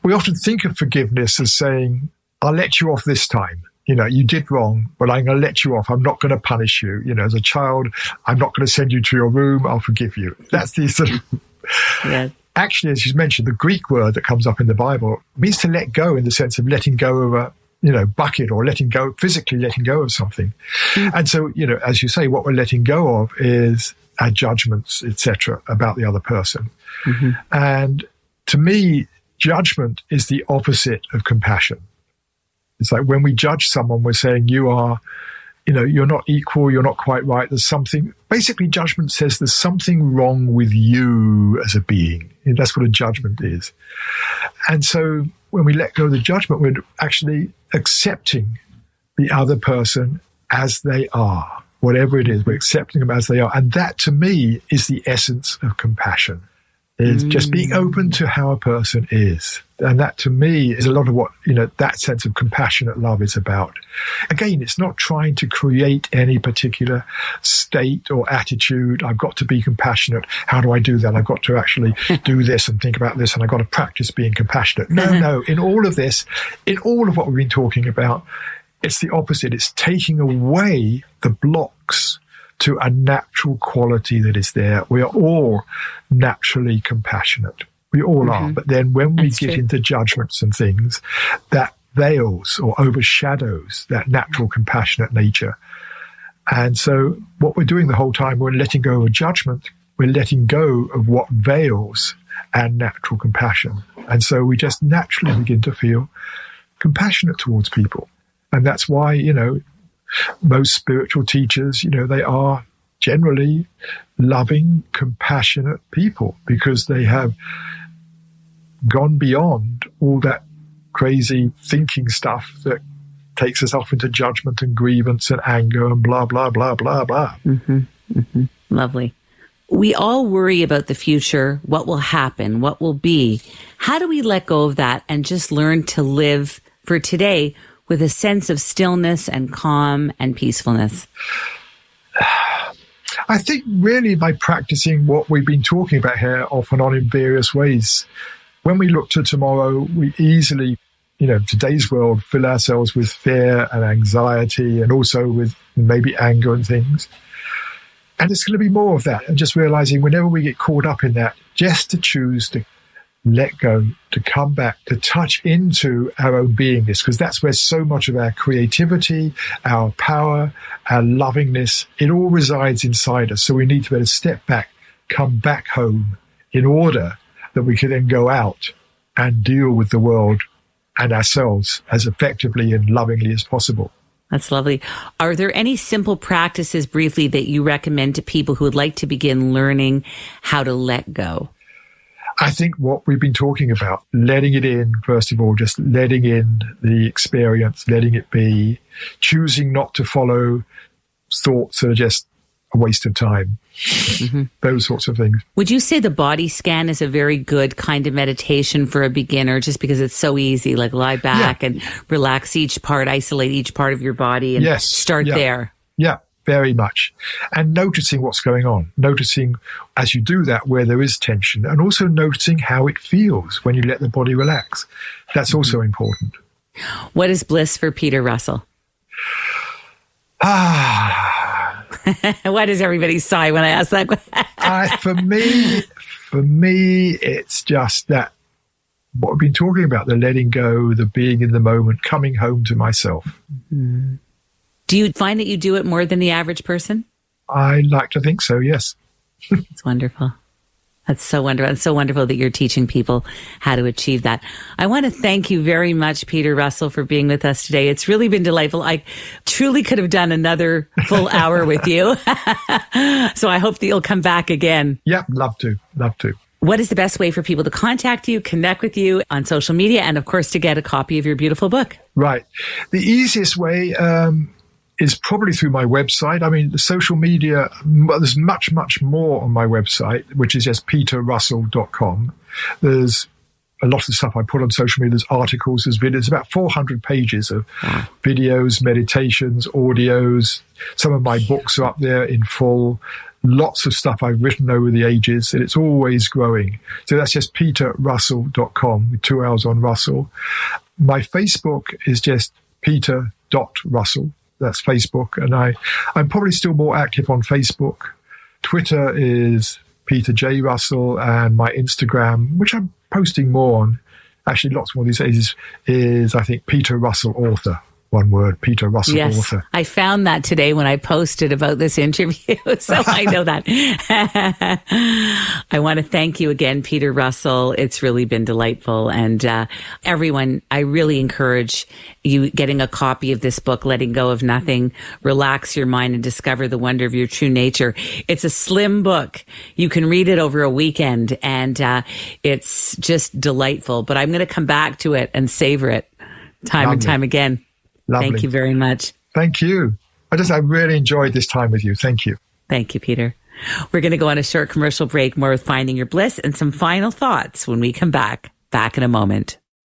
[SPEAKER 2] we often think of forgiveness as saying, I'll let you off this time. You know, you did wrong, but I'm going to let you off. I'm not going to punish you. You know, as a child, I'm not going to send you to your room. I'll forgive you. That's the sort of. yeah. Actually, as you mentioned, the Greek word that comes up in the Bible means to let go in the sense of letting go of a, you know, bucket or letting go, physically letting go of something. Mm. And so, you know, as you say, what we're letting go of is our judgments, etc., about the other person. Mm-hmm. And to me, judgment is the opposite of compassion. It's like when we judge someone, we're saying you are, you know, you're not equal, you're not quite right. There's something, basically, judgment says there's something wrong with you as a being. That's what a judgment is. And so when we let go of the judgment, we're actually accepting the other person as they are, whatever it is. We're accepting them as they are. And that to me is the essence of compassion is mm. just being open to how a person is. And that to me is a lot of what, you know, that sense of compassionate love is about. Again, it's not trying to create any particular state or attitude. I've got to be compassionate. How do I do that? I've got to actually do this and think about this and I've got to practice being compassionate. No, no. In all of this, in all of what we've been talking about, it's the opposite. It's taking away the blocks to a natural quality that is there. We are all naturally compassionate. We all mm-hmm. are. But then when we That's get true. into judgments and things, that veils or overshadows that natural compassionate nature. And so what we're doing the whole time, we're letting go of judgment. We're letting go of what veils our natural compassion. And so we just naturally begin to feel compassionate towards people. And that's why, you know, most spiritual teachers, you know, they are generally loving, compassionate people because they have gone beyond all that crazy thinking stuff that takes us off into judgment and grievance and anger and blah, blah, blah, blah, blah.
[SPEAKER 1] Mm-hmm, mm-hmm. Lovely. We all worry about the future, what will happen, what will be. How do we let go of that and just learn to live for today with a sense of stillness and calm and peacefulness?
[SPEAKER 2] I think really by practicing what we've been talking about here off and on in various ways. When we look to tomorrow, we easily you know, today's world fill ourselves with fear and anxiety and also with maybe anger and things. And it's going to be more of that. And just realizing whenever we get caught up in that, just to choose to let go, to come back, to touch into our own beingness, because that's where so much of our creativity, our power, our lovingness, it all resides inside us. So we need to be able to step back, come back home in order that we can then go out and deal with the world and ourselves as effectively and lovingly as possible.
[SPEAKER 1] That's lovely. Are there any simple practices briefly that you recommend to people who would like to begin learning how to let go?
[SPEAKER 2] I think what we've been talking about, letting it in, first of all, just letting in the experience, letting it be, choosing not to follow thoughts that are just a waste of time. Mm-hmm. Those sorts of things.
[SPEAKER 1] Would you say the body scan is a very good kind of meditation for a beginner just because it's so easy? Like lie back yeah. and relax each part, isolate each part of your body and yes. start
[SPEAKER 2] yeah.
[SPEAKER 1] there.
[SPEAKER 2] Yeah, very much. And noticing what's going on, noticing as you do that where there is tension, and also noticing how it feels when you let the body relax. That's mm-hmm. also important.
[SPEAKER 1] What is bliss for Peter Russell?
[SPEAKER 2] Ah.
[SPEAKER 1] Why does everybody sigh when I ask that
[SPEAKER 2] uh, for me, for me, it's just that what we've been talking about the letting go, the being in the moment, coming home to myself.
[SPEAKER 1] Mm-hmm. Do you find that you do it more than the average person?
[SPEAKER 2] I like to think so, yes.
[SPEAKER 1] It's wonderful. That's so wonderful. It's so wonderful that you're teaching people how to achieve that. I want to thank you very much, Peter Russell, for being with us today. It's really been delightful. I truly could have done another full hour with you. so I hope that you'll come back again.
[SPEAKER 2] Yep, love to. Love to.
[SPEAKER 1] What is the best way for people to contact you, connect with you on social media, and of course, to get a copy of your beautiful book?
[SPEAKER 2] Right. The easiest way, um, is probably through my website. I mean, the social media, there's much, much more on my website, which is just peterrussell.com. There's a lot of stuff I put on social media. There's articles, there's videos, about 400 pages of videos, meditations, audios. Some of my books are up there in full. Lots of stuff I've written over the ages, and it's always growing. So that's just peterrussell.com with two hours on Russell. My Facebook is just peter.russell. That's Facebook. And I, I'm probably still more active on Facebook. Twitter is Peter J. Russell and my Instagram, which I'm posting more on, actually lots more these days, is, is I think Peter Russell Author one word, Peter Russell
[SPEAKER 1] yes,
[SPEAKER 2] author.
[SPEAKER 1] I found that today when I posted about this interview. so I know that. I want to thank you again, Peter Russell. It's really been delightful. And uh, everyone, I really encourage you getting a copy of this book, Letting Go of Nothing, Relax Your Mind and Discover the Wonder of Your True Nature. It's a slim book. You can read it over a weekend and uh, it's just delightful. But I'm going to come back to it and savor it time Lovely. and time again. Lovely. Thank you very much.
[SPEAKER 2] Thank you. I just, I really enjoyed this time with you. Thank you.
[SPEAKER 1] Thank you, Peter. We're going to go on a short commercial break, more with Finding Your Bliss and some final thoughts when we come back. Back in a moment.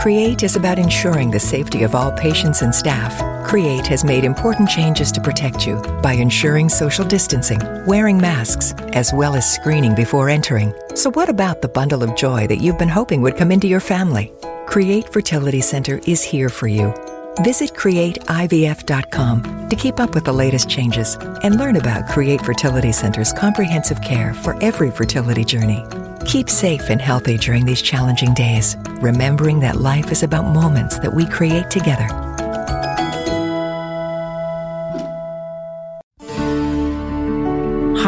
[SPEAKER 3] Create is about ensuring the safety of all patients and staff. Create has made important changes to protect you by ensuring social distancing, wearing masks, as well as screening before entering. So, what about the bundle of joy that you've been hoping would come into your family? Create Fertility Center is here for you. Visit createivf.com to keep up with the latest changes and learn about Create Fertility Center's comprehensive care for every fertility journey. Keep safe and healthy during these challenging days, remembering that life is about moments that we create together.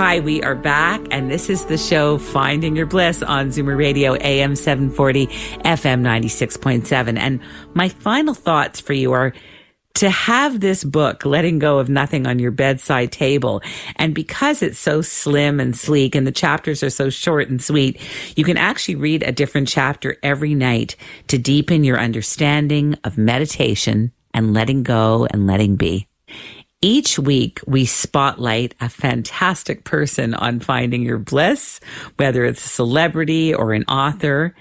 [SPEAKER 1] Hi, we are back, and this is the show Finding Your Bliss on Zoomer Radio, AM 740, FM 96.7. And my final thoughts for you are to have this book, Letting Go of Nothing on your bedside table. And because it's so slim and sleek and the chapters are so short and sweet, you can actually read a different chapter every night to deepen your understanding of meditation and letting go and letting be. Each week, we spotlight a fantastic person on finding your bliss, whether it's a celebrity or an author.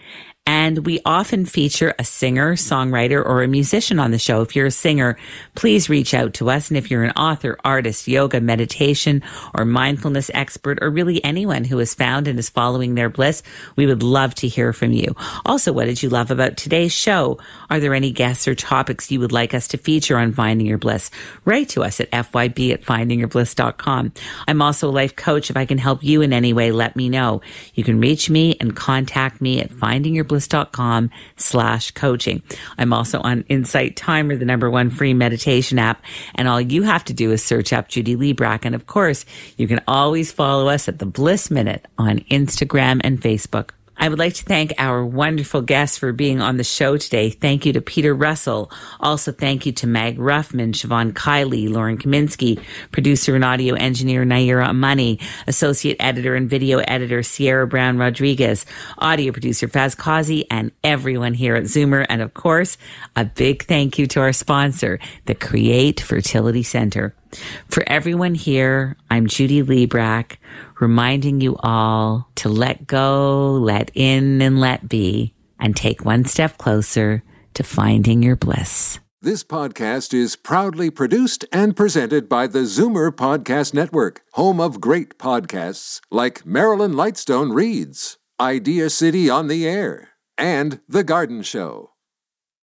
[SPEAKER 1] And we often feature a singer, songwriter, or a musician on the show. If you're a singer, please reach out to us. And if you're an author, artist, yoga, meditation, or mindfulness expert, or really anyone who has found and is following their bliss, we would love to hear from you. Also, what did you love about today's show? Are there any guests or topics you would like us to feature on Finding Your Bliss? Write to us at fyb at findingyourbliss.com. I'm also a life coach. If I can help you in any way, let me know. You can reach me and contact me at Finding Bliss.com slash coaching. I'm also on Insight Timer, the number one free meditation app. And all you have to do is search up Judy Librach. And of course, you can always follow us at the Bliss Minute on Instagram and Facebook. I would like to thank our wonderful guests for being on the show today. Thank you to Peter Russell. Also, thank you to Mag Ruffman, Siobhan Kiley, Lauren Kaminsky, producer and audio engineer Naira Amani, associate editor and video editor Sierra Brown Rodriguez, audio producer Faz Kazi, and everyone here at Zoomer. And of course, a big thank you to our sponsor, the Create Fertility Center. For everyone here, I'm Judy Librach, reminding you all to let go, let in, and let be, and take one step closer to finding your bliss.
[SPEAKER 4] This podcast is proudly produced and presented by the Zoomer Podcast Network, home of great podcasts like Marilyn Lightstone Reads, Idea City on the Air, and The Garden Show.